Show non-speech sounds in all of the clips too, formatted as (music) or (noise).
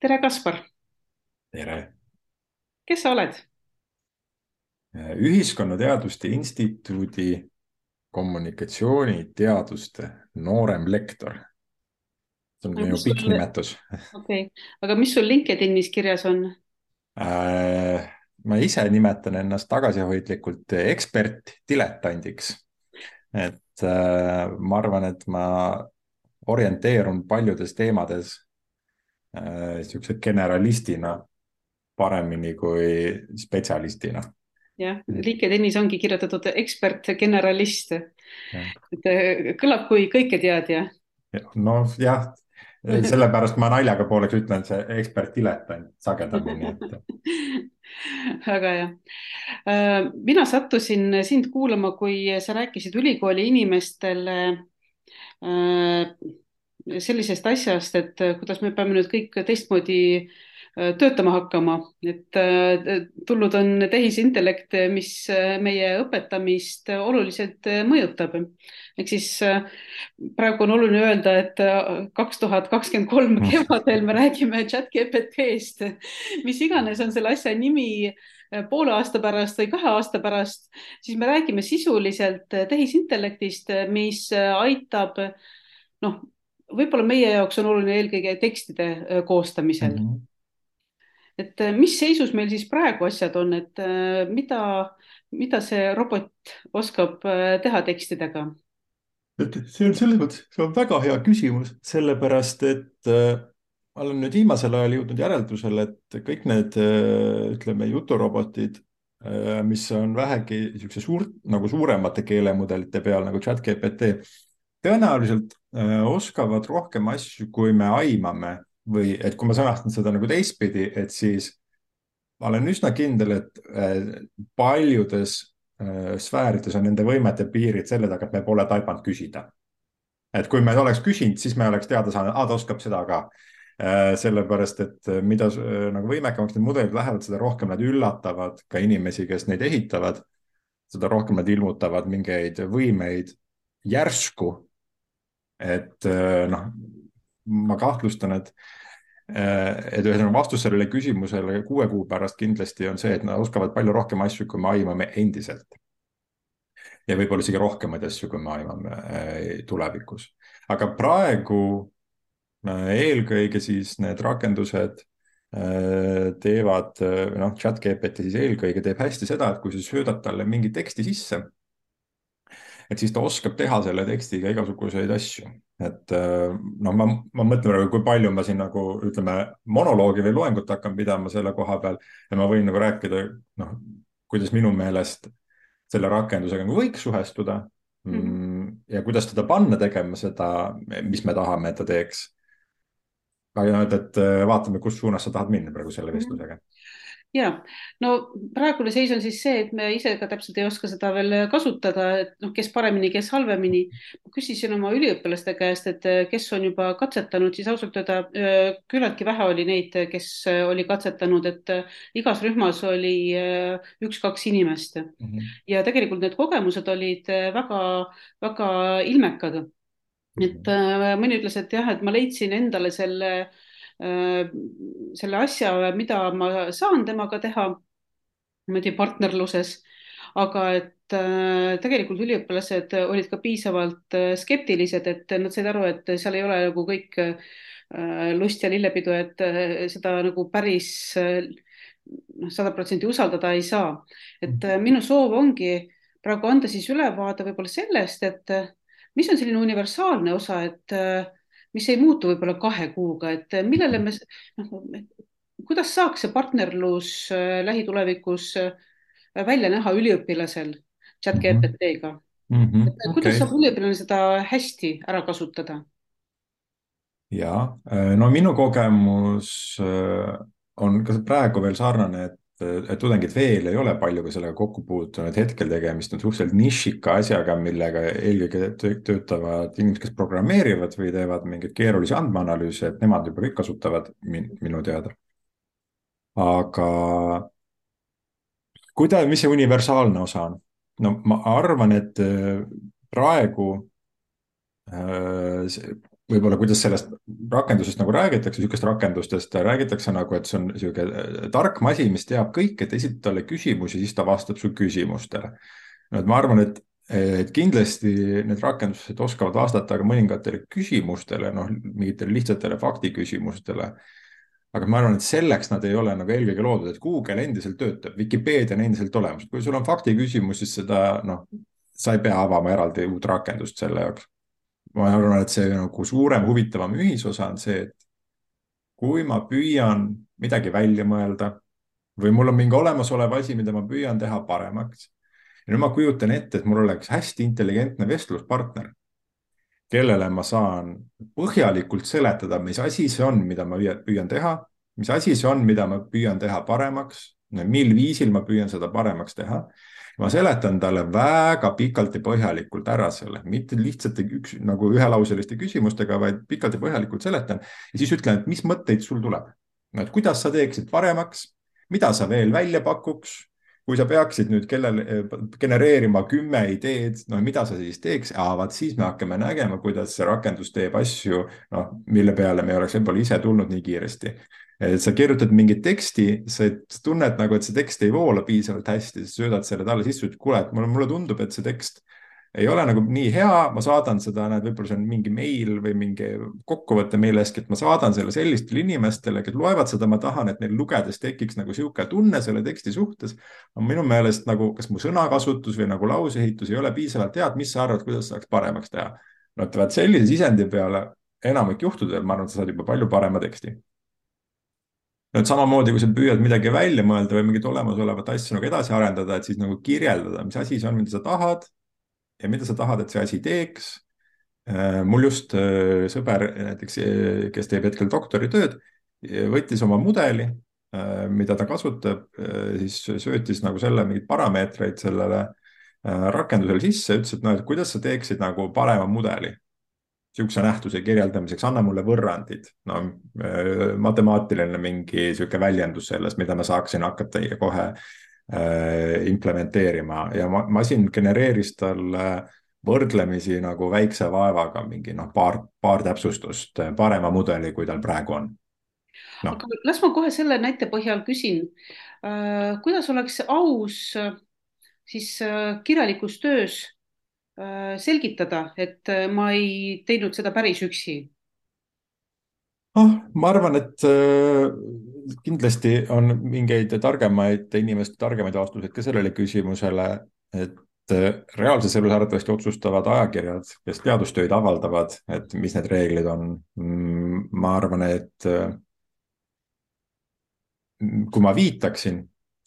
tere, Kaspar. tere! kes sa oled? ühiskonnateaduste instituudi kommunikatsiooniteaduste nooremlektor. see on minu pikk nimetus. okei okay., aga mis sul LinkedInis kirjas on äh,? ma ise nimetan ennast tagasihoidlikult ekspert diletandiks. et äh, ma arvan, et ma orienteerun paljudes teemades niisuguse äh, generalistina paremini kui spetsialistina. jah, LinkedInis ongi kirjutatud ekspert, generalist. et äh, kõlab kui kõiketeadja. noh, jah, sellepärast ma naljaga pooleks ütlen see ekspert diletant sagedamini et... (laughs) väga hea. Äh, mina sattusin sind kuulama, kui sa rääkisid ülikooli inimestele sellisest asjast, et äh, kuidas me peame nüüd kõik teistmoodi äh, töötama hakkama, et äh, tulnud on tehisintellekt, mis meie õpetamist oluliselt mõjutab. ehk siis praegu on oluline öelda, et kaks tuhat kakskümmend kolm (laughs) kevadel me räägime chat GPT-st, mis iganes on selle asja nimi poole aasta pärast või kahe aasta pärast, siis me räägime sisuliselt tehisintellektist, mis aitab noh, võib-olla meie jaoks on oluline eelkõige tekstide koostamisel mm. -hmm. et mis seisus meil siis praegu asjad on, et mida, mida see robot oskab teha tekstidega? et see on selles mõttes, see on väga hea küsimus, sellepärast et ma olen nüüd viimasel ajal jõudnud järeldusele, et kõik need ütleme juturobotid mis on vähegi niisuguse suurt nagu suuremate keelemudelite peal nagu chat GPT tõenäoliselt oskavad rohkem asju, kui me aimame või et kui ma sõnastan seda nagu teistpidi, et siis ma olen üsna kindel, et äh, paljudes äh, sfäärides on nende võimete piirid selle taga, et me pole taibanud küsida. et kui me oleks küsinud, siis me oleks teada saanud, aa, ta oskab seda ka sellepärast, et mida nagu võimekamaks need mudelid lähevad, seda rohkem nad üllatavad ka inimesi, kes neid ehitavad. seda rohkem nad ilmutavad mingeid võimeid järsku et äh, noh, ma kahtlustan, et äh, et ühesõnaga vastus sellele küsimusele kuue kuu pärast kindlasti on see, et nad oskavad palju rohkem asju, kui me aimame endiselt. ja võib-olla isegi rohkemaid asju, kui me aimame äh, tulevikus. aga praegu eelkõige siis need rakendused teevad, noh, chat GPT siis eelkõige teeb hästi seda, et kui sa söödad talle mingi teksti sisse et siis ta oskab teha selle tekstiga igasuguseid asju. et äh, noh, ma, ma mõtlen praegu, kui palju ma siin nagu ütleme, monoloogi või loengut hakkan pidama selle koha peal ja ma võin nagu rääkida, noh, kuidas minu meelest selle rakendusega nagu võiks suhestuda mm -hmm. ja kuidas teda panna tegema seda, mis me tahame, et ta teeks. aga et, et vaatame, kus suunas sa tahad minna praegu selle mhm. vestlusega mm. -hmm ja no praegune seis on siis see, et me ise ka täpselt ei oska seda veel kasutada, et noh, kes paremini, kes halvemini. ma küsisin oma üliõpilaste käest, et kes on juba katsetanud, siis ausalt öelda küllaltki vähe oli neid, kes oli katsetanud, et igas rühmas oli üks-kaks inimest mm. -hmm. ja tegelikult need kogemused olid väga-väga ilmekad. et mõni ütles, et jah, et ma leidsin endale selle äh, Äh, selle asja, mida ma saan temaga teha niimoodi partnerluses, aga et äh, tegelikult üliõpilased olid ka piisavalt äh, skeptilised, et nad said aru, et seal ei ole nagu kõik lust ja lillepidu, et seda nagu päris noh, sada protsenti usaldada ei saa. et minu soov ongi praegu anda siis ülevaade võib-olla sellest, et mis on selline universaalne osa, et mis ei muutu võib-olla kahe kuuga, et millele me, noh, kuidas saaks see partnerlus äh, lähitulevikus äh, välja näha üliõpilasel chat GPT-ga mm? -hmm, okay. kuidas saab üliõpilane seda hästi ära kasutada? ja, no minu kogemus on ka praegu veel sarnane, et tudengid veel ei ole palju ka sellega kokku puutunud, hetkel tegemist on suhteliselt nišika asjaga, millega eelkõige töötavad inimesed, kes programmeerivad või teevad mingeid keerulisi andmeanalüüse, et nemad juba kõik kasutavad min, minu teada. aga kuida-, mis see universaalne osa on? no ma arvan, et äh, praegu äh, võib-olla, kuidas sellest rakendusest nagu räägitakse, niisugust rakendustest räägitakse nagu, et see on niisugune tark masin, mis teab kõike, et esitad talle küsimusi, siis ta vastab su küsimustele. no et ma arvan, et, et kindlasti need rakendused oskavad vastata ka mõningatele küsimustele, noh, mingitele lihtsatele faktiküsimustele. aga ma arvan, et selleks nad ei ole nagu eelkõige loodud, et Google endiselt töötab, Vikipeedia on endiselt olemas, kui sul on faktiküsimus, siis seda noh, sa ei pea avama eraldi uut rakendust selle jaoks ma arvan, et see nagu suurem huvitavam ühisosa on see, et kui ma püüan midagi välja mõelda või mul on mingi olemasolev asi, mida ma püüan teha paremaks. ja nüüd ma kujutan ette, et mul oleks hästi intelligentne vestluspartner, kellele ma saan põhjalikult seletada, mis asi see on, mida ma püüan teha, mis asi see on, mida ma püüan teha paremaks, mil viisil ma püüan seda paremaks teha ma seletan talle väga pikalt ja põhjalikult ära selle, mitte lihtsalt üks nagu ühelauseliste küsimustega, vaid pikalt ja põhjalikult seletan ja siis ütlen, et mis mõtteid sul tuleb. no et kuidas sa teeksid paremaks, mida sa veel välja pakuks, kui sa peaksid nüüd kellele genereerima kümme ideed, no mida sa siis teeks, vaat siis me hakkame nägema, kuidas see rakendus teeb asju, noh, mille peale me oleks võib-olla ise tulnud nii kiiresti sa kirjutad mingit teksti, sa tunned nagu, et see tekst ei voola piisavalt hästi, sa söödad selle talle sisse, ütled, kuule, et mulle, mulle tundub, et see tekst ei ole nagu nii hea, ma saadan seda, näed, võib-olla see on mingi meil või mingi kokkuvõte millestki, et ma saadan selle sellistele inimestele, kes loevad seda, ma tahan, et neil lugedes tekiks nagu niisugune tunne selle teksti suhtes. minu meelest nagu, kas mu sõnakasutus või nagu lauseehitus ei ole piisavalt hea, et mis sa arvad, kuidas saaks paremaks teha? no et vaat sellise sisendi peale enamik juhtudel, ma arvan, sa saad juba palju parema teksti no et samamoodi, kui sa püüad midagi välja mõelda või mingit olemasolevat asja nagu edasi arendada, et siis nagu kirjeldada, mis asi see on, mida sa tahad ja mida sa tahad, et see asi teeks. Äh, mul just äh, sõber näiteks, äh, kes teeb hetkel doktoritööd, võttis oma mudeli, mida ta kasutab, siis söötis nagu selle mingeid parameetreid sellele rakendusele sisse, ütles, et noh, et kuidas sa teeksid nagu parema mudeli niisuguse nähtuse kirjeldamiseks, anna mulle võrrandid, no matemaatiline mingi niisugune väljendus sellest, mida ma saaksin hakata kohe äh, implementeerima. Ja masin genereeris talle võrdlemisi nagu väikse vaevaga mingi noh, paar, paar täpsustust, parema mudeli, kui tal praegu on. No.. aga las ma kohe selle näite põhjal küsin. Äh,, kuidas oleks aus siis kirjalikus töös selgitada, et äh, ma ei teinud seda päris üksi? oh, ma arvan, et äh, kindlasti on mingeid targemaid inimeste targemaid vastuseid ka sellele küsimusele, et reaalses elus arvatavasti otsustavad ajakirjad, kes teadustöid avaldavad, et mis need reeglid on. Mm, ma arvan, et kui ma viitaksin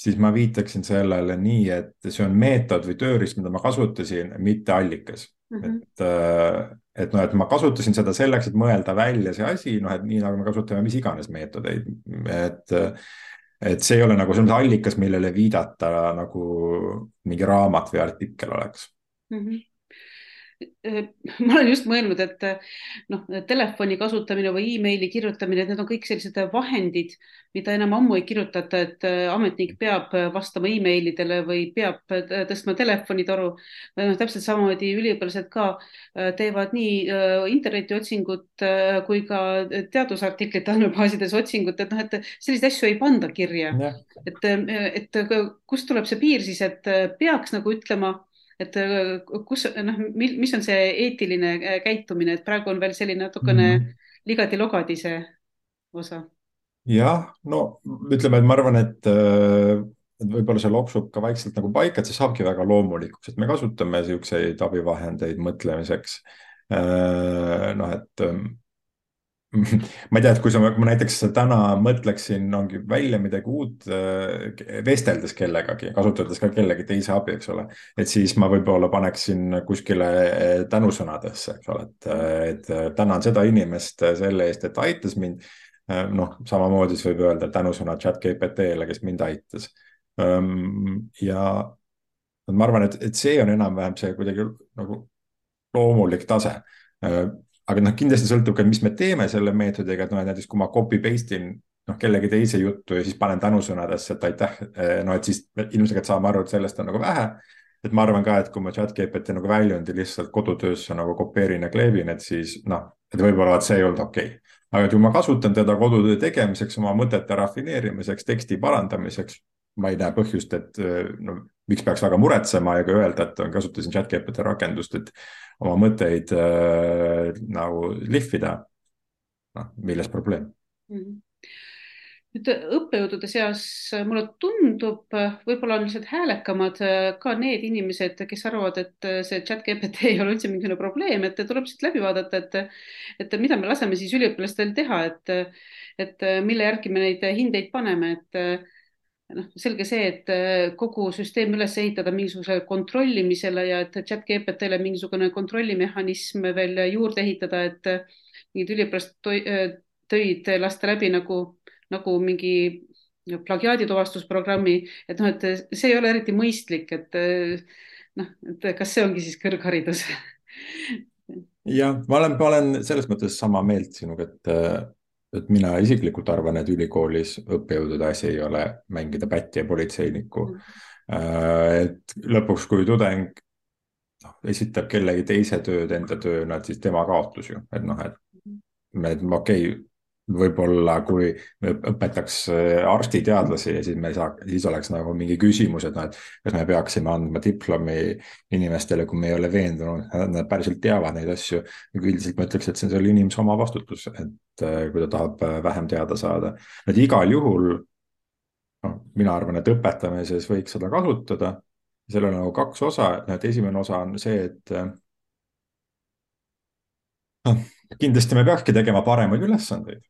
siis ma viitaksin sellele nii, et see on meetod või tööriist, mida ma kasutasin, mitte allikas mm. -hmm. et, äh, et noh, et ma kasutasin seda selleks, et mõelda välja see asi, noh, et nii nagu me kasutame mis iganes meetodeid, et et see ei ole nagu selles allikas, millele viidata nagu mingi raamat või artikkel oleks mm. -hmm (laughs) ma olen just mõelnud, et noh, telefoni kasutamine või emaili kirjutamine, et need on kõik sellised vahendid, mida enam ammu ei kirjutata, et ametnik peab vastama emailidele või peab tõstma telefonitoru. noh, täpselt samamoodi üliõpilased ka teevad nii internetiotsingut kui ka teadusartiklite andmebaasides otsingut, et noh, et selliseid asju ei panda kirja. et, et kust tuleb see piir siis, et peaks nagu ütlema et äh, kus noh, mis on see eetiline äh, käitumine, et praegu on veel selline natukene mm -hmm. ligadi-logadi see osa. jah, no ütleme, et ma arvan, et, äh, et võib-olla see loksub ka vaikselt nagu paika, et see saabki väga loomulikuks, et me kasutame niisuguseid abivahendeid mõtlemiseks. noh, et ähm, (laughs) ma ei tea, et kui sa, ma näiteks täna mõtleksin, ongi välja midagi uut, äh, vesteldes kellegagi, kasutades ka kellegi teise abi, eks ole. et siis ma võib-olla paneksin kuskile äh, tänusõnadesse, eks ole, et, äh, et tänan seda inimest selle eest, et ta aitas mind. noh, samamoodi siis võib öelda tänusõna chat GPT-le, kes mind aitas. ja ma arvan, et, et see on enam-vähem see kuidagi nagu loomulik tase aga noh, kindlasti sõltub ka, mis me teeme selle meetodiga, et noh, näiteks kui ma copy paste in noh, kellegi teise juttu ja siis panen tänusõnadesse, et aitäh, eh, no et siis ilmselgelt saame aru, et sellest on nagu vähe. et ma arvan ka, et kui ma chat GPT nagu väljundi lihtsalt kodutöösse nagu kopeerin ja kleebin, et siis noh, et võib-olla see ei olnud okei okay. aga kui ma kasutan teda kodutöö tegemiseks, oma mõtete rafineerimiseks, teksti parandamiseks, ma ei näe põhjust, et no miks peaks väga muretsema ja ka öelda, et kasutasin chat GPT rakendust, et oma mõtteid äh, nagu lihvida. noh, milles probleem mm? -hmm nüüd õppejõudude seas mulle tundub, võib-olla on lihtsalt häälekamad äh, ka need inimesed, kes arvavad, et äh, see chat GPT ei ole üldse mingisugune probleem, et tuleb lihtsalt läbi vaadata, et, et mida me laseme siis üliõpilastel teha, et, et mille järgi me neid hindeid paneme, et noh, selge see, et kogu süsteem üles ehitada mingisugusele kontrollimisele ja et chat GPT-le mingisugune kontrollimehhanism veel juurde ehitada, et mingid üliõpilased tõid lasta läbi nagu nagu mingi plagiaadituvastusprogrammi, et noh, et see ei ole eriti mõistlik, et noh, et kas see ongi siis kõrgharidus? Jah, ma olen, ma olen selles mõttes sama meelt sinuga, et, et mina isiklikult arvan, et ülikoolis õppejõudude asi ei ole mängida pätti ja politseinikku. Mm.. et lõpuks, kui tudeng noh, esitab kellegi teise tööd enda tööna, et siis tema kaotus ju, et noh, et me, okei okay,, võib-olla kui me õpetaks äh, arstiteadlasi ja siis me ei saa, siis oleks nagu mingi küsimus, et noh, et kas me peaksime andma diplomi inimestele, kui me ei ole veendunud, nad päriselt teavad neid asju. üldiselt ma ütleks, et see on selle inimese oma vastutus, et äh, kui ta tahab äh, vähem teada saada, et igal juhul. noh, mina arvan, et õpetamises võiks seda kasutada. sellel on nagu kaks osa, et esimene osa on see, et noh, kindlasti me peakski tegema paremaid ülesandeid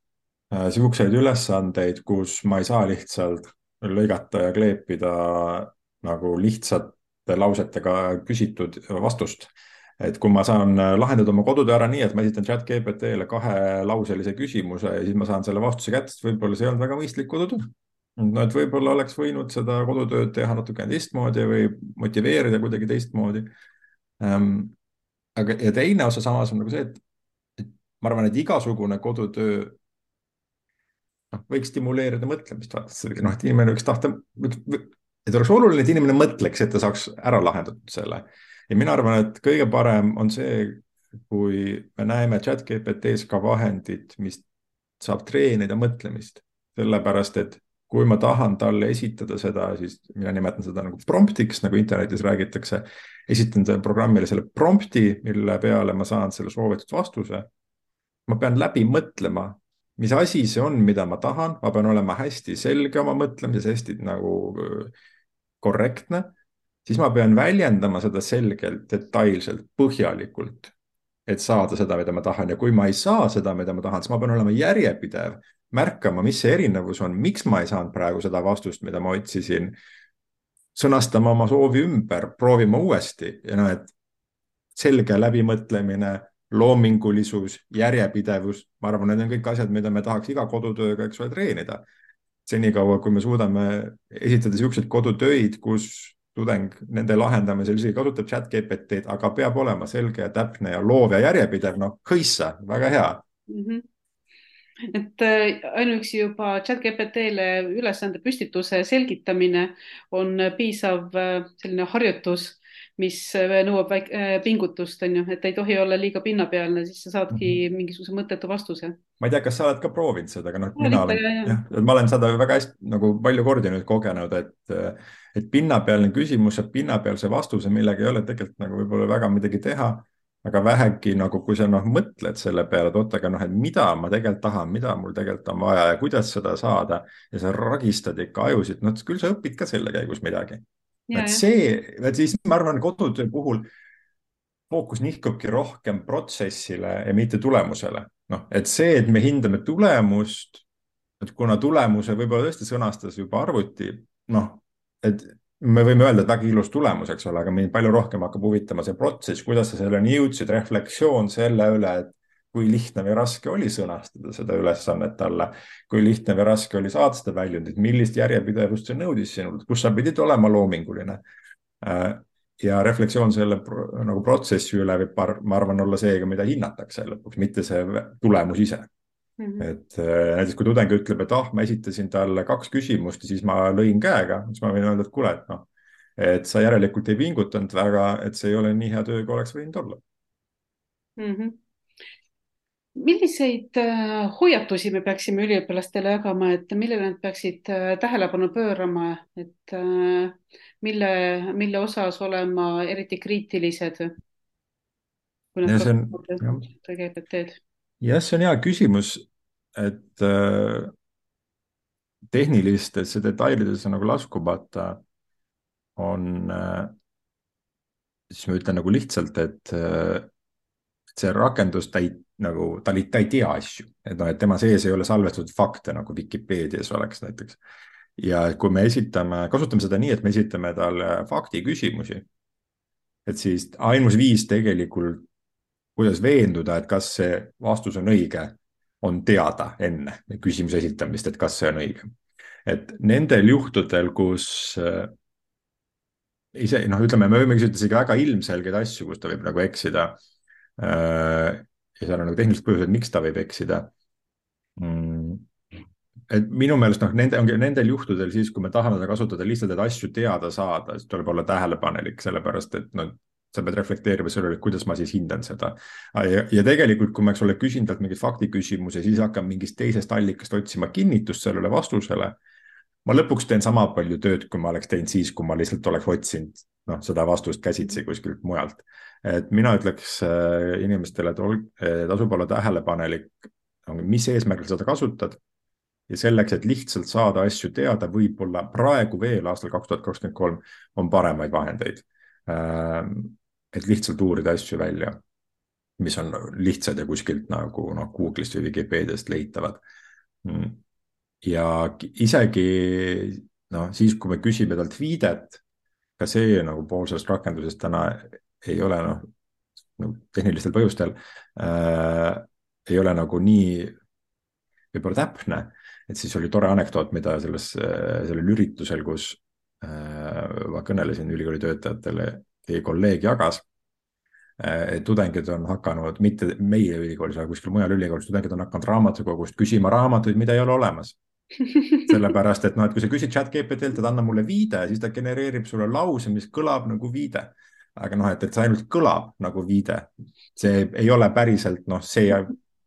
Äh, siukseid ülesandeid, kus ma ei saa lihtsalt lõigata ja kleepida nagu lihtsate lausetega küsitud vastust. et kui ma saan lahendada oma kodutöö ära nii, et ma esitan chat GPT-le kahelauselise küsimuse ja siis ma saan selle vastuse kätte, siis võib-olla see ei olnud väga mõistlik kodutöö. no et võib-olla oleks võinud seda kodutööd teha natukene teistmoodi või motiveerida kuidagi teistmoodi ähm,. aga, ja teine osa samas on nagu see, et ma arvan, et igasugune kodutöö noh, võiks stimuleerida mõtlemist, vaata, noh, et inimene võiks tahta, et oleks oluline, et inimene mõtleks, et ta saaks ära lahendatud selle. ja mina arvan, et kõige parem on see, kui me näeme chat GPT-s ka vahendit, mis saab treenida mõtlemist, sellepärast et kui ma tahan talle esitada seda, siis mina nimetan seda nagu promptiks, nagu internetis räägitakse. esitan programmile selle prompti, mille peale ma saan selle soovitud vastuse. Ma pean läbi mõtlema, mis asi see on, mida ma tahan, ma pean olema hästi selge oma mõtlemises, hästi nagu korrektne, siis ma pean väljendama seda selgelt, detailselt, põhjalikult, et saada seda, mida ma tahan. Ja kui ma ei saa seda, mida ma tahan, siis ma pean olema järjepidev, märkama, mis see erinevus on, miks ma ei saanud praegu seda vastust, mida ma otsisin. sõnastama oma soovi ümber, proovima uuesti. Ja noh, et selge läbimõtlemine loomingulisus, järjepidevus, ma arvan, need on kõik asjad, mida me tahaks iga kodutööga, eks ole, treenida. senikaua, kui me suudame esitada niisuguseid kodutöid, kus tudeng nende lahendamisel isegi kasutab chat GPT-d, aga peab olema selge ja täpne ja loov ja järjepidev, noh, hõissa, väga hea mm. -hmm et äh, ainuüksi juba chat GPT-le ülesande püstituse selgitamine on piisav äh, selline harjutus mis äh, nõuab väik, äh, pingutust, on ju, et ei tohi olla liiga pinnapealne, siis sa saadki mm -hmm. mingisuguse mõttetu vastuse. ma ei tea, kas sa oled ka proovinud seda, aga noh, mina olen, jah, ma olen seda väga hästi nagu palju kordi nüüd kogenud, et, et pinnapealne küsimus saab pinnapealse vastuse, millega ei ole tegelikult nagu võib-olla väga midagi teha aga vähegi nagu, kui sa noh, mõtled selle peale, et oot, aga noh, et mida ma tegelikult tahan, mida mul tegelikult on vaja ja kuidas seda saada ja sa ragistad ikka ajusid, noh, küll sa õpid ka selle käigus midagi et see, et siis ma arvan, kodutöö puhul fookus nihkubki rohkem protsessile ja mitte tulemusele. noh, et see, et me hindame tulemust, et kuna tulemuse võib-olla tõesti sõnastas juba arvuti, noh, et me võime öelda, et väga ilus tulemus, eks ole, aga mind palju rohkem hakkab huvitama see protsess, kuidas sa selleni jõudsid, refleksioon selle üle, et kui lihtne või raske oli sõnastada seda ülesannet talle, kui lihtne või raske oli saada seda väljundit, millist järjepidevust see nõudis sinult, kus sa pidid olema loominguline. Äh, ja refleksioon selle nagu protsessi üle võib, ma arvan, olla seega, mida hinnatakse lõpuks, mitte see tulemus ise Mm -hmm. et äh, näiteks kui tudeng ütleb, et ah, ma esitasin talle kaks küsimust ja siis ma lõin käega, siis ma võin öelda, et kuule, et noh, et sa järelikult ei pingutanud väga, et see ei ole nii hea töö, kui oleks võinud olla mm. -hmm milliseid äh, hoiatusi me peaksime üliõpilastele jagama, et millele nad peaksid äh, tähelepanu pöörama, et äh, mille, mille osas olema eriti kriitilised? nad kasutavad GPT-d? jah, see on hea küsimus, et äh, tehnilistesse detailidesse nagu laskumata on äh,, siis ma ütlen nagu lihtsalt, et äh, see rakendus, ei nagu, ta ei, ta ei tea asju, et noh, et tema sees ei ole salvestatud fakte nagu Vikipeedias oleks näiteks. ja kui me esitame, kasutame seda nii, et me esitame talle faktiküsimusi, et siis ainus viis tegelikult, kuidas veenduda, et kas see vastus on õige, on teada enne küsimuse esitamist, et kas see on õige. et nendel juhtudel, kus äh, ise noh, ütleme, me võime küsida isegi väga ilmselgeid asju, kus ta võib nagu eksida Äh, ja seal on nagu tehnilised põhjused, miks ta võib eksida mm et minu meelest noh, nende, ongi nendel juhtudel siis, kui me tahame seda kasutada lihtsalt, et asju teada saada, siis tuleb olla tähelepanelik, sellepärast et noh, sa pead reflekteerima selle üle, kuidas ma siis hindan seda. ja tegelikult, kui ma, eks ole, küsin talt mingeid faktiküsimusi, siis hakkan mingist teisest allikast otsima kinnitust sellele vastusele. ma lõpuks teen sama palju tööd, kui ma oleks teinud siis, kui ma lihtsalt oleks otsinud noh, seda vastust käsitsi kuskilt mujalt et mina ütleks äh, inimestele, et ol-, tasub olla tähelepanelik, mis eesmärgil seda kasutad. ja selleks, et lihtsalt saada asju teada, võib-olla praegu veel aastal kaks tuhat kakskümmend kolm on paremaid vahendeid. Ähm, et lihtsalt uurida asju välja, mis on lihtsad ja kuskilt nagu noh, Google'ist või Vikipeediast leitavad. Mm. ja isegi noh, siis kui me küsime talt viidet, ka see nagu pool sellest rakendusest täna ei ole noh, no, tehnilistel põhjustel äh, ei ole nagu nii võib-olla täpne, et siis oli tore anekdoot, mida selles, sellel üritusel, kus äh, ma kõnelesin ülikooli töötajatele, teie kolleeg jagas äh,. tudengid on hakanud, mitte meie ülikoolis, aga kuskil mujal ülikoolis, tudengid on hakanud raamatukogust küsima raamatuid, mida ei ole olemas sellepärast et noh, et kui sa küsid chat GPT-lt, et anna mulle viide, siis ta genereerib sulle lause, mis kõlab nagu viide. Aga noh, et, et see ainult kõlab nagu viide, see ei ole päriselt noh, see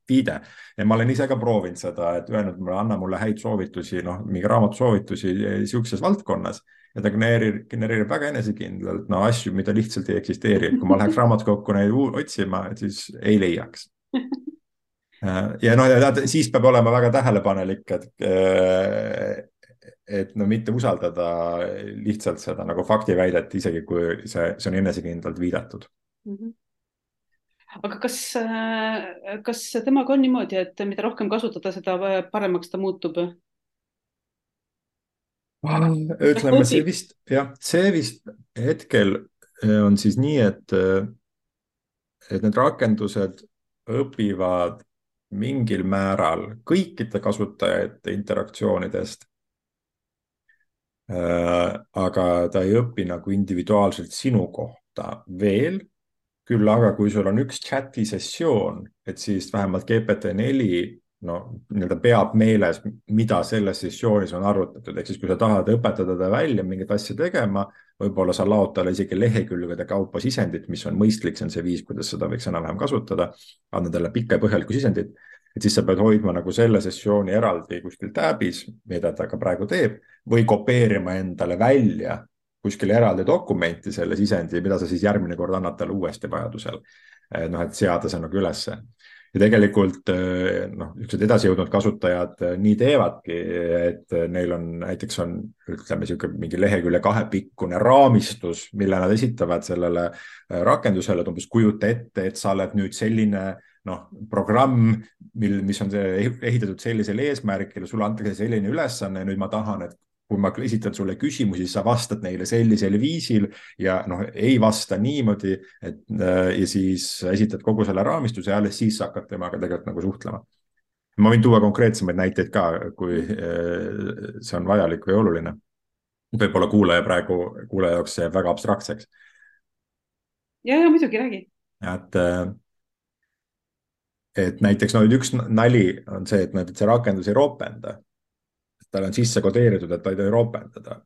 viide. Ja ma olen ise ka proovinud seda, et öelnud mulle, anna mulle häid soovitusi, noh, mingi raamatusoovitusi sihukeses valdkonnas. Ja ta genereerib, genereerib väga enesekindlalt no asju, mida lihtsalt ei eksisteeri, et kui ma läheks raamatukokku neid otsima, siis ei leiaks (laughs) ja noh, siis peab olema väga tähelepanelik, et et no mitte usaldada lihtsalt seda nagu faktiväidet, isegi kui see, see on enesekindlalt viidatud mm. -hmm aga kas, kas temaga on niimoodi, et mida rohkem kasutada, seda paremaks ta muutub? ütleme, see vist jah, see vist hetkel eh, on siis nii, et, eh, et need rakendused õpivad mingil määral kõikide kasutajate interaktsioonidest Äh, aga ta ei õpi nagu individuaalselt sinu kohta veel. küll aga, kui sul on üks chati sessioon, et siis vähemalt GPT-4 no nii-öelda peab meeles, mida selles sessioonis on arutatud, ehk siis kui sa tahad õpetada ta välja mingit asja tegema, võib-olla sa laod talle isegi lehekülgede kaupa sisendit, mis on mõistlik, see on see viis, kuidas seda võiks enam-vähem kasutada, anda talle pikka ja põhjalikku sisendit et siis sa pead hoidma nagu selle sessiooni eraldi kuskil tab'is, mida ta ka praegu teeb, või kopeerima endale välja kuskil eraldi dokumenti selle sisendi, mida sa siis järgmine kord annad talle uuesti vajadusel. noh, et seada see nagu ülesse. Ja tegelikult noh, niisugused edasijõudnud kasutajad nii teevadki, et neil on näiteks on, ütleme niisugune mingi lehekülje kahepikkune raamistus, mille nad esitavad sellele rakendusele, et umbes kujuta ette, et sa oled nüüd selline noh, programm, mil, mis on ehitatud sellisele eesmärgile, sulle antakse selline ülesanne nüüd ma tahan, et kui ma esitan sulle küsimusi, sa vastad neile sellisel viisil ja noh, ei vasta niimoodi, et äh, ja siis esitad kogu selle raamistuse ja alles siis hakkad temaga tegelikult nagu suhtlema. ma võin tuua konkreetsemaid näiteid ka, kui äh, see on vajalik või oluline. võib-olla kuulaja praegu, kuulaja jaoks see jääb väga abstraktseks. ja, ja muidugi räägi. et äh, et näiteks no üks nali on see, et et see rakendus ei ropenda. Tal on sisse kodeeritud, et ta ei tohi ropendada.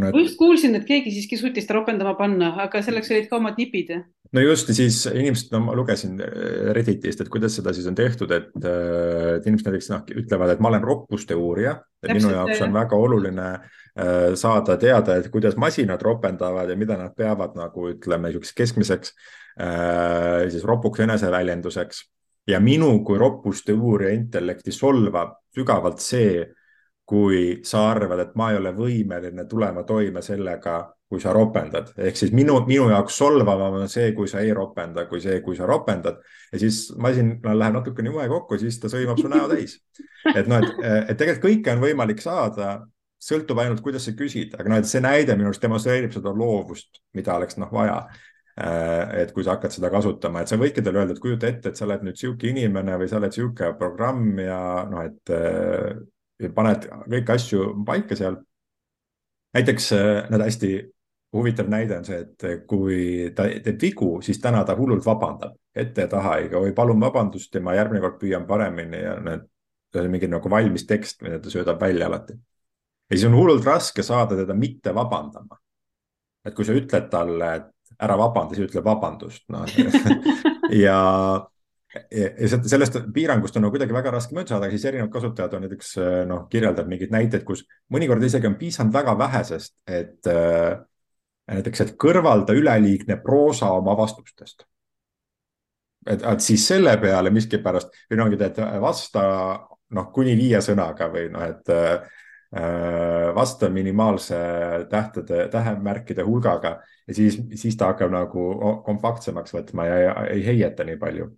ma just kuulsin, et keegi siiski suutis ta ropendama panna, aga selleks olid ka omad nipid. no just, siis inimesed, no ma lugesin äh, Redditist, et kuidas seda siis on tehtud, et, äh, et inimesed näiteks noh, ütlevad, et ma olen roppuste uurija. minu jaoks on väga oluline äh, saada teada, et kuidas masinad ropendavad ja mida nad peavad nagu ütleme, niisuguseks keskmiseks siis ropuks eneseväljenduseks ja minu kui roppuste uurija intellekti solvab sügavalt see, kui sa arvad, et ma ei ole võimeline tulema toime sellega, kui sa ropendad, ehk siis minu, minu jaoks solvavam on see, kui sa ei ropenda, kui see, kui sa ropendad. Ja siis masinal läheb natukene juhe kokku, siis ta sõimab su näo täis. et noh, et, et tegelikult kõike on võimalik saada, sõltub ainult, kuidas sa küsid, aga noh, et see näide minu arust demonstreerib seda loovust, mida oleks noh vaja. Et kui sa hakkad seda kasutama, et sa võidki talle öelda, et kujuta ette, et sa oled nüüd sihuke inimene või sa oled sihuke programm ja noh, et paned kõiki asju paika seal. näiteks äh, hästi huvitav näide on see, et kui ta teeb vigu, siis täna ta hullult vabandab ette ja taha, ei, oi palun vabandust ja ma järgmine kord püüan paremini ja need, see on mingi nagu valmis tekst, mida ta söödab välja alati. ja siis on hullult raske saada teda mitte vabandama. et kui sa ütled talle, et ära vabanda, siis ütle vabandust, noh (laughs) ja sellest piirangust on no kuidagi väga raske mööda saada, siis erinevad kasutajad on näiteks noh, kirjeldab mingeid näiteid, kus mõnikord isegi on piisanud väga vähesest, et äh, näiteks, et kõrvalda üleliigne proosa oma vastustest. et, et siis selle peale miskipärast või noh, et vasta noh, kuni viie sõnaga või noh, et äh, vasta minimaalse tähtede, tähemärkide hulgaga ja siis, siis ta hakkab nagu kompaktsemaks võtma ja ei heieta nii palju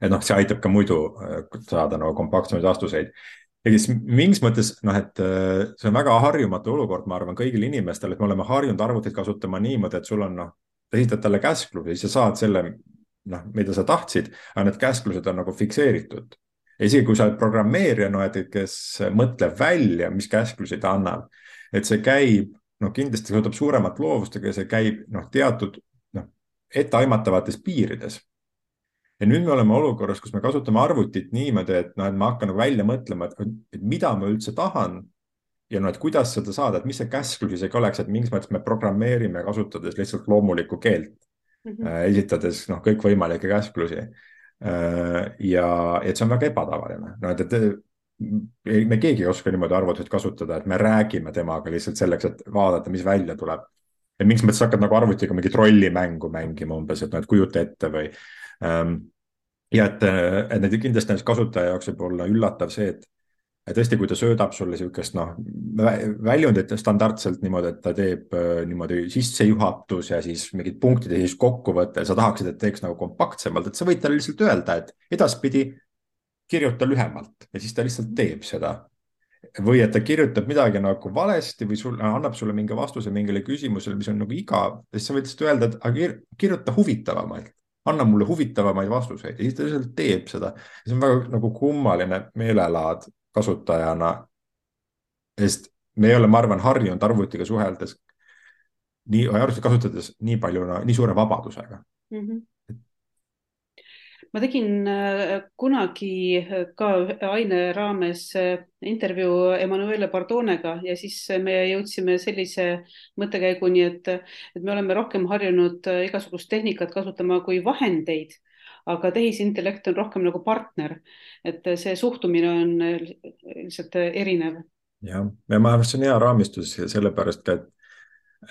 et noh, see aitab ka muidu äh, saada nagu kompaktsemaid vastuseid. ja siis mingis mõttes noh, et äh, see on väga harjumatu olukord, ma arvan, kõigil inimestel, et me oleme harjunud arvutit kasutama niimoodi, et sul on noh, esitad talle käskluse, siis sa saad selle noh, mida sa tahtsid, aga need käsklused on nagu fikseeritud. isegi kui sa oled programmeerija, no et kes mõtleb välja, mis käsklusi ta annab, et see käib, noh, kindlasti kasutab suuremat loovust, aga see käib noh, teatud noh, etteaimatavates piirides ja nüüd me oleme olukorras, kus me kasutame arvutit niimoodi, et noh, et ma hakkan nagu välja mõtlema, et, mida ma üldse tahan ja noh, et kuidas seda saada, et mis see käsklus isegi oleks, et mingis mõttes me programmeerime, kasutades lihtsalt loomulikku keelt mm, -hmm. esitades noh, kõikvõimalikke käsklusi äh,. ja et see on väga ebatavaline, no et, et me keegi ei oska niimoodi arvutit kasutada, et me räägime temaga lihtsalt selleks, et vaadata, mis välja tuleb. et mingis mõttes hakkad nagu arvutiga mingit rollimängu mängima umbes, et noh, et kujuta ette või ja et, et need kindlasti näiteks kasutaja jaoks võib olla üllatav see, et et tõesti, kui ta söödab sulle niisugust noh, väljundit standardselt niimoodi, et ta teeb äh, niimoodi sissejuhatus ja siis mingid punktid ja siis kokkuvõte, sa tahaksid, et teeks nagu kompaktsemalt, et sa võid talle lihtsalt öelda, et edaspidi kirjuta lühemalt ja siis ta lihtsalt teeb seda. või et ta kirjutab midagi nagu valesti või sul annab sulle mingi vastuse mingile küsimusele, mis on nagu igav, siis sa võid lihtsalt öelda, et aga kirjuta huvitavamalt anna mulle huvitavamaid vastuseid ja siis ta lihtsalt teeb seda. see on väga nagu kummaline meelelaad kasutajana. sest me ei ole, ma arvan, harjunud arvutiga suheldes, nii, arvutit kasutades nii palju, nii suure vabadusega mm. -hmm ma tegin äh, kunagi äh, ka aine raames äh, intervjuu Emanuele Bardonega ja siis me jõudsime sellise mõttekäiguni, et, et me oleme rohkem harjunud igasugust tehnikat kasutama kui vahendeid, aga tehisintellekt on rohkem nagu partner, et see suhtumine on lihtsalt erinev. jah, ja ma arvan, et see on hea raamistus sellepärast ka,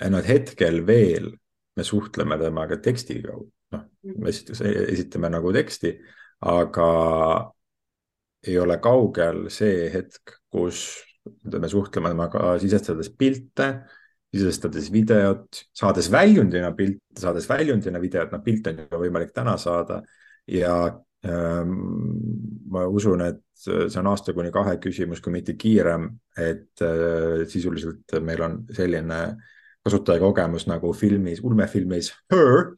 et noh, et hetkel veel me suhtleme temaga teksti kaudu noh, me mhm. esitame, esitame nagu teksti, aga ei ole kaugel see hetk, kus me suhtleme temaga sisestades pilte, sisestades videot, saades väljundina pilte, saades väljundina videot, noh, pilte on ju võimalik täna saada ja ähm, ma usun, et see on aasta kuni kahe küsimus, kui mitte kiirem, et äh, sisuliselt meil on selline kasutajakogemus nagu filmis, ulmefilmis Her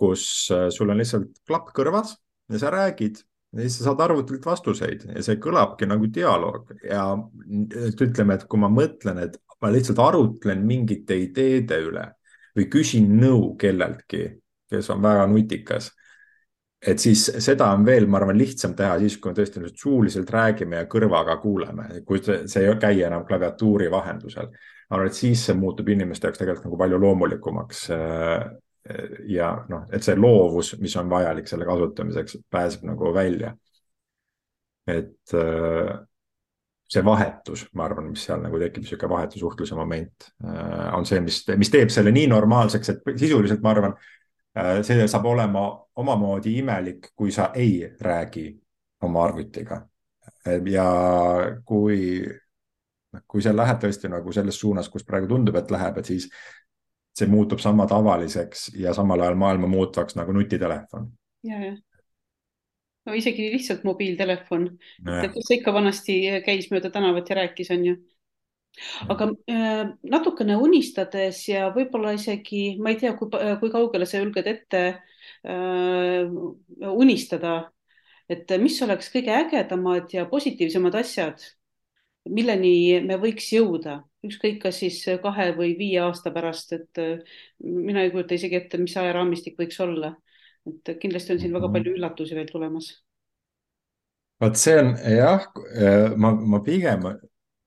kus äh, sul on lihtsalt klapp kõrvas ja sa räägid ja siis sa saad arvutilt vastuseid ja see kõlabki nagu dialoog ja ütleme, et kui ma mõtlen, et ma lihtsalt arutlen mingite ideede üle või küsin nõu kelleltki, kes on väga nutikas, et siis seda on veel, ma arvan, lihtsam teha siis, kui me tõesti suuliselt räägime ja kõrvaga kuuleme, kui see, ei käi enam klaviatuuri vahendusel. ma arvan, et siis see muutub inimeste jaoks tegelikult nagu palju loomulikumaks. Ja noh, et see loovus, mis on vajalik selle kasutamiseks, pääseb nagu välja. et äh, see vahetus, ma arvan, mis seal nagu tekib, niisugune vahetu suhtluse moment äh, on see, mis, mis teeb selle nii normaalseks, et sisuliselt ma arvan, Äh, see saab olema omamoodi imelik, kui sa ei räägi oma arvutiga. ja kui, kui sa lähed tõesti nagu selles suunas, kus praegu tundub, et läheb, et siis see muutub sama tavaliseks ja samal ajal maailma muutvaks nagu nutitelefon. ja, jah no isegi lihtsalt mobiiltelefon, kes ikka vanasti käis mööda tänavat ja rääkis, on ju. Aga äh, natukene unistades ja võib-olla isegi, ma ei tea, kui, kui kaugele sa julged ette äh, unistada, et mis oleks kõige ägedamad ja positiivsemad asjad, milleni me võiks jõuda, ükskõik, kas siis kahe või viie aasta pärast, et äh, mina ei kujuta isegi ette, mis ajaraamistik võiks olla. et kindlasti on siin väga mhm. palju üllatusi veel tulemas vot see on jah, äh, ma, ma pigem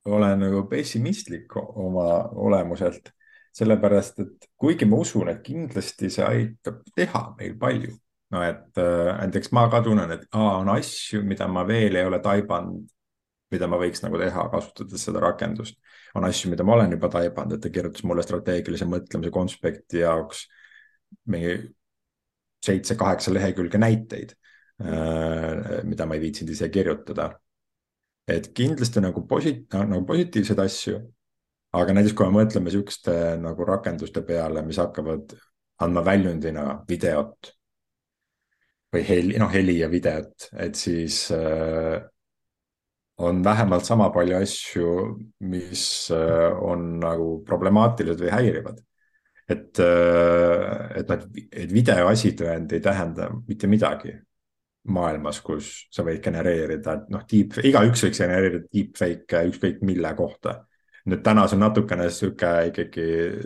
olen nagu pessimistlik oma olemuselt, sellepärast et kuigi ma usun, et kindlasti see aitab teha meil palju, no et äh, näiteks ma ka tunnen, et aa, on asju, mida ma veel ei ole taibanud, mida ma võiks nagu teha, kasutades seda rakendust. on asju, mida ma olen juba taibanud, et ta kirjutas mulle strateegilise mõtlemise konspekti jaoks mingi seitse-kaheksa lehekülge näiteid, äh, mida ma ei viitsinud ise kirjutada et kindlasti nagu posi-, nagu positiivseid asju, aga näiteks kui me mõtleme niisuguste nagu rakenduste peale, mis hakkavad andma väljundina videot või heli, noh, heli ja videot, et siis äh, on vähemalt sama palju asju, mis äh, on nagu problemaatilised või häirivad. et äh,, et noh, et videoasitõend ei tähenda mitte midagi maailmas, kus sa võid genereerida, noh, deep, igaüks võiks genereerida deepfake'e ükskõik mille kohta. nüüd täna see on natukene sihuke ikkagi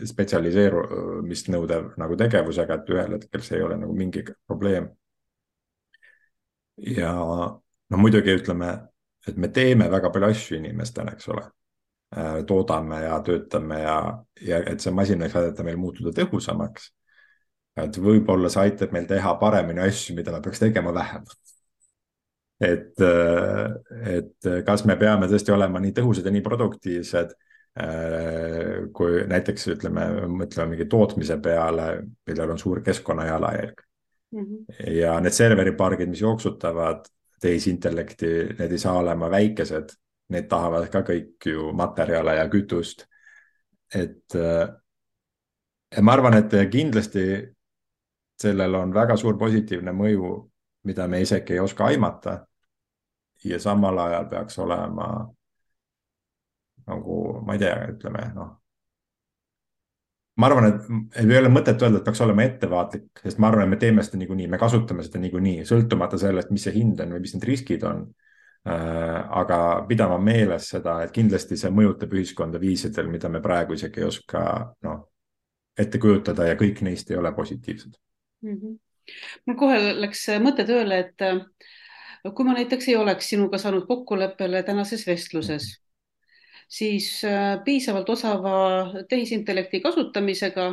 spetsialiseerumist nõudev nagu tegevusega, et ühel hetkel see ei ole nagu mingi probleem. ja no muidugi ütleme, et me teeme väga palju asju inimestena, eks ole. Äh, toodame ja töötame ja, ja et see masin võiks aidata meil muutuda tõhusamaks et võib-olla see aitab meil teha paremini asju, mida me peaks tegema vähem. et, et kas me peame tõesti olema nii tõhusad ja nii produktiivsed, kui näiteks ütleme, mõtleme mingi tootmise peale, millel on suur keskkonnajalajälg mm. -hmm. ja need serveripargid, mis jooksutavad tehisintellekti, need ei saa olema väikesed, need tahavad ka kõik ju materjale ja kütust. et ja ma arvan, et kindlasti sellel on väga suur positiivne mõju, mida me isegi ei oska aimata. ja samal ajal peaks olema nagu, ma ei tea, ütleme noh. Ma arvan, et ei ole mõtet öelda, et peaks olema ettevaatlik, sest ma arvan, et me teeme seda niikuinii, me kasutame seda niikuinii, sõltumata sellest, mis see hind on või mis need riskid on äh, aga pidama meeles seda, et kindlasti see mõjutab ühiskonda viisidel, mida me praegu isegi ei oska noh, ette kujutada ja kõik neist ei ole positiivsed mm. -hmm. mul kohe läks mõte tööle, et äh, kui ma näiteks ei oleks sinuga saanud kokkuleppele tänases vestluses, siis äh, piisavalt osava tehisintellekti kasutamisega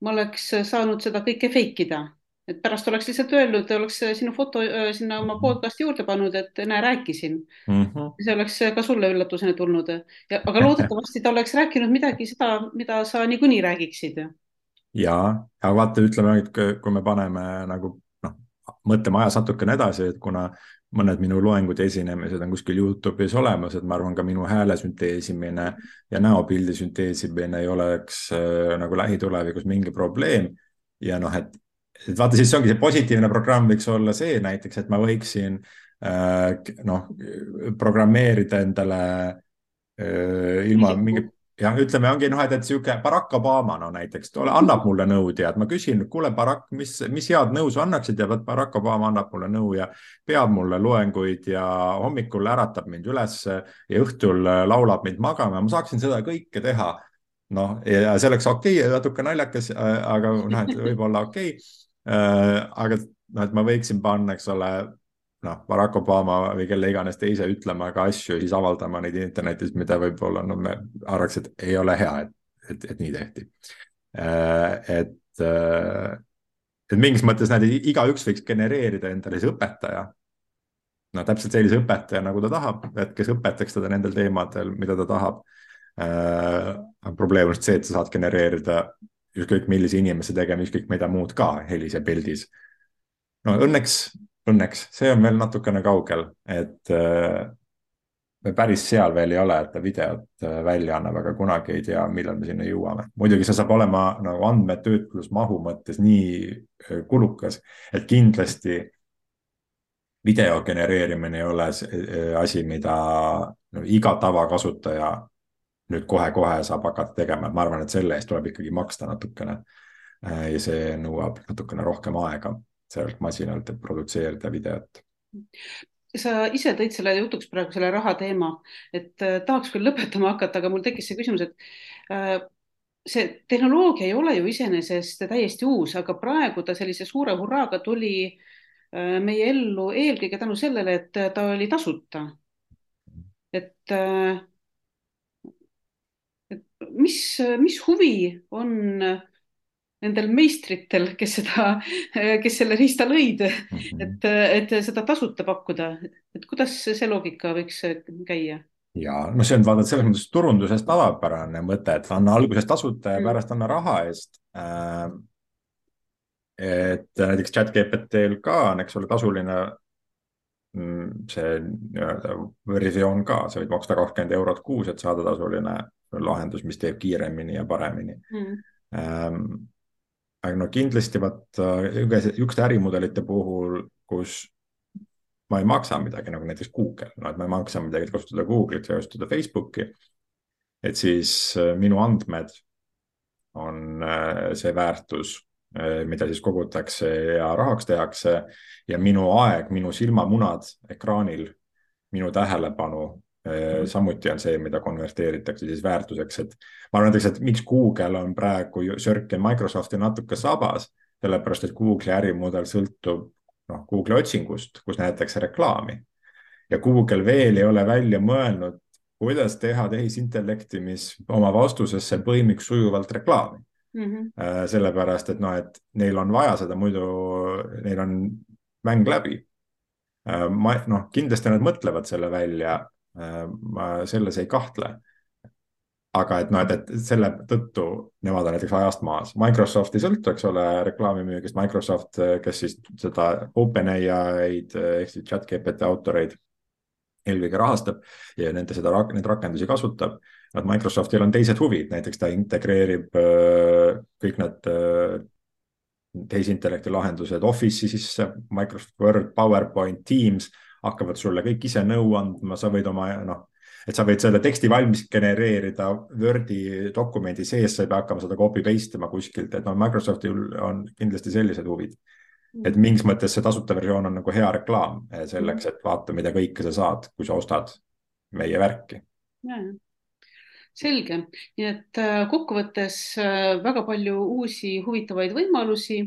ma oleks saanud seda kõike fake ida, et pärast oleks lihtsalt öelnud, oleks sinu foto äh, sinna oma podcast'i juurde pannud, et näe, rääkisin mm. -hmm. see oleks ka sulle üllatusena tulnud. aga (laughs) loodetavasti ta oleks rääkinud midagi seda, mida sa niikuinii räägiksid ja, aga vaata, ütleme, kui me paneme nagu noh, mõtleme ajas natukene edasi, et kuna mõned minu loengud ja esinemised on kuskil Youtube'is olemas, et ma arvan, ka minu hääle sünteesimine ja näopildi sünteesimine ei oleks äh, nagu lähitulevikus mingi probleem. ja noh, et, et vaata, siis ongi see positiivne programm võiks olla see näiteks, et ma võiksin äh, noh, programmeerida endale äh, ilma mingi jah, ütleme, ongi noh, et, et sihuke Barack Obama no näiteks tole, annab mulle nõu, tead, ma küsin, kuule, Barack, mis, mis head nõu sa annaksid? Ja vot Barack Obama annab mulle nõu ja peab mulle loenguid ja hommikul äratab mind ülesse ja õhtul laulab mind magama, ma saaksin seda kõike teha. noh, ja see oleks okei okay,, natuke naljakas, aga noh, et võib-olla okei. Okay.. aga noh, et ma võiksin panna, eks ole, noh, Barack Obama või kelle iganes teise ütlema ka asju ja siis avaldama neid internetis, mida võib-olla no me arvaks, et ei ole hea, et, et, et nii tehti. et, et mingis mõttes näed, igaüks võiks genereerida endale siis õpetaja no täpselt sellise õpetaja, nagu ta tahab, et kes õpetaks teda nendel teemadel, mida ta tahab äh,. probleem on see, et sa saad genereerida ükskõik millise inimese tegema ükskõik mida muud ka helis ja pildis. no õnneks, õnneks see on veel natukene kaugel, et äh, me päris seal veel ei ole, et ta videot äh, välja annab, aga kunagi ei tea, millal me sinna jõuame. muidugi see saab olema nagu andmetöötlusmahu mõttes nii äh, kulukas, et kindlasti video genereerimine ei ole asi, mida no, iga tavakasutaja nüüd kohe-kohe saab hakata tegema, et ma arvan, et selle eest tuleb ikkagi maksta natukene. ja see nõuab natukene rohkem aega sellelt masinalt, et produtseerida videot sa ise tõid selle jutuks praegu selle raha teema, et äh, tahaks küll lõpetama hakata, aga mul tekkis see küsimus, et äh, see tehnoloogia ei ole ju iseenesest täiesti uus, aga praegu ta sellise suure hurraaga tuli äh, meie ellu eelkõige tänu sellele, et ta oli tasuta. et, et mis, mis huvi on nendel meistritel, kes seda, kes selle riista lõid mm, -hmm. et, et seda tasuta pakkuda, et kuidas see loogika võiks käia? ja no see on vaata selles mõttes turunduses tavapärane mõte, et anna alguses tasuta ja mm. pärast anna raha eest äh, et näiteks chat GPT-l ka on, eks ole, tasuline mm, see nii-öelda versioon ka, sa võid maksta kakskümmend eurot kuus, et saada tasuline lahendus, mis teeb kiiremini ja paremini mm.. Ähm, aga no kindlasti vaata niisuguste ärimudelite puhul, kus ma ei maksa midagi nagu näiteks Google, no et ma ei maksa midagi, et kasutada Google'it või kasutada Facebooki. et siis äh, minu andmed on äh, see väärtus mida siis kogutakse ja rahaks tehakse ja minu aeg, minu silmamunad ekraanil, minu tähelepanu. Samuti on see, mida konverteeritakse siis väärtuseks, et ma arvan näiteks, et miks Google on praegu Circle Microsofti natuke sabas, sellepärast et Google'i ärimudel sõltub noh, Google'i otsingust, kus näidatakse reklaami ja Google veel ei ole välja mõelnud, kuidas teha tehisintellekti, mis oma vastusesse põimiks sujuvalt reklaami mm. -hmm. sellepärast et noh, et neil on vaja seda, muidu neil on mäng läbi. Äh, ma noh, kindlasti nad mõtlevad selle välja. Äh, ma selles ei kahtle. aga et noh, et, et selle tõttu nemad on näiteks ajast maas. Microsoft ei sõltu, eks ole, reklaamimüügist. Microsoft, kes siis seda OpenAI-d ehk siis chat-GPT autoreid eelkõige rahastab ja nende seda, neid rakendusi kasutab et Microsoftil on teised huvid, näiteks ta integreerib äh, kõik need äh, tehisintellekti lahendused Office'i sisse, Microsoft Word, PowerPoint, Teams hakkavad sulle kõik ise nõu andma, sa võid oma noh, et sa võid selle teksti valmis genereerida Wordi dokumendi sees, sa ei pea hakkama seda copy paste ima kuskilt, et noh, Microsoftil on kindlasti sellised huvid. et mingis mõttes see tasuta versioon on nagu hea reklaam selleks, et vaata, mida kõike sa saad, kui sa ostad meie värki selge, nii et äh, kokkuvõttes äh, väga palju uusi huvitavaid võimalusi.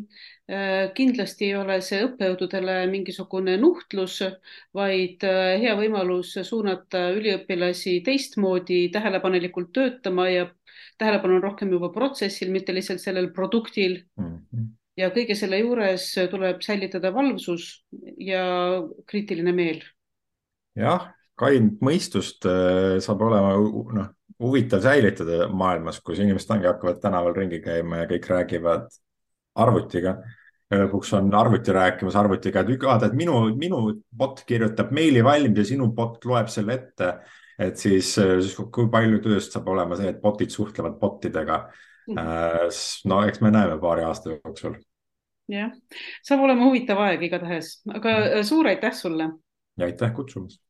Äh, kindlasti ei ole see õppejõududele mingisugune nuhtlus, vaid hea võimalus suunata üliõpilasi teistmoodi tähelepanelikult töötama ja tähelepanu on rohkem juba protsessil, mitte lihtsalt sellel produktil mm. -hmm. ja kõige selle juures tuleb säilitada valvsus ja kriitiline meel. jah, kaint mõistust saab olema noh huvitav säilitada maailmas, kus inimesed ongi, hakkavad tänaval ringi käima ja kõik räägivad arvutiga. ja lõpuks on arvuti rääkimas arvutiga, et vaata, et minu, minu bot kirjutab meili valmis ja sinu bot loeb selle ette. et siis, siis kui palju tööst saab olema see, et bot'id suhtlevad bot idega mm. -hmm. no eks me näeme paari aasta jooksul. jah, saab olema huvitav aeg igatahes, aga mm. suur aitäh sulle. ja aitäh kutsumast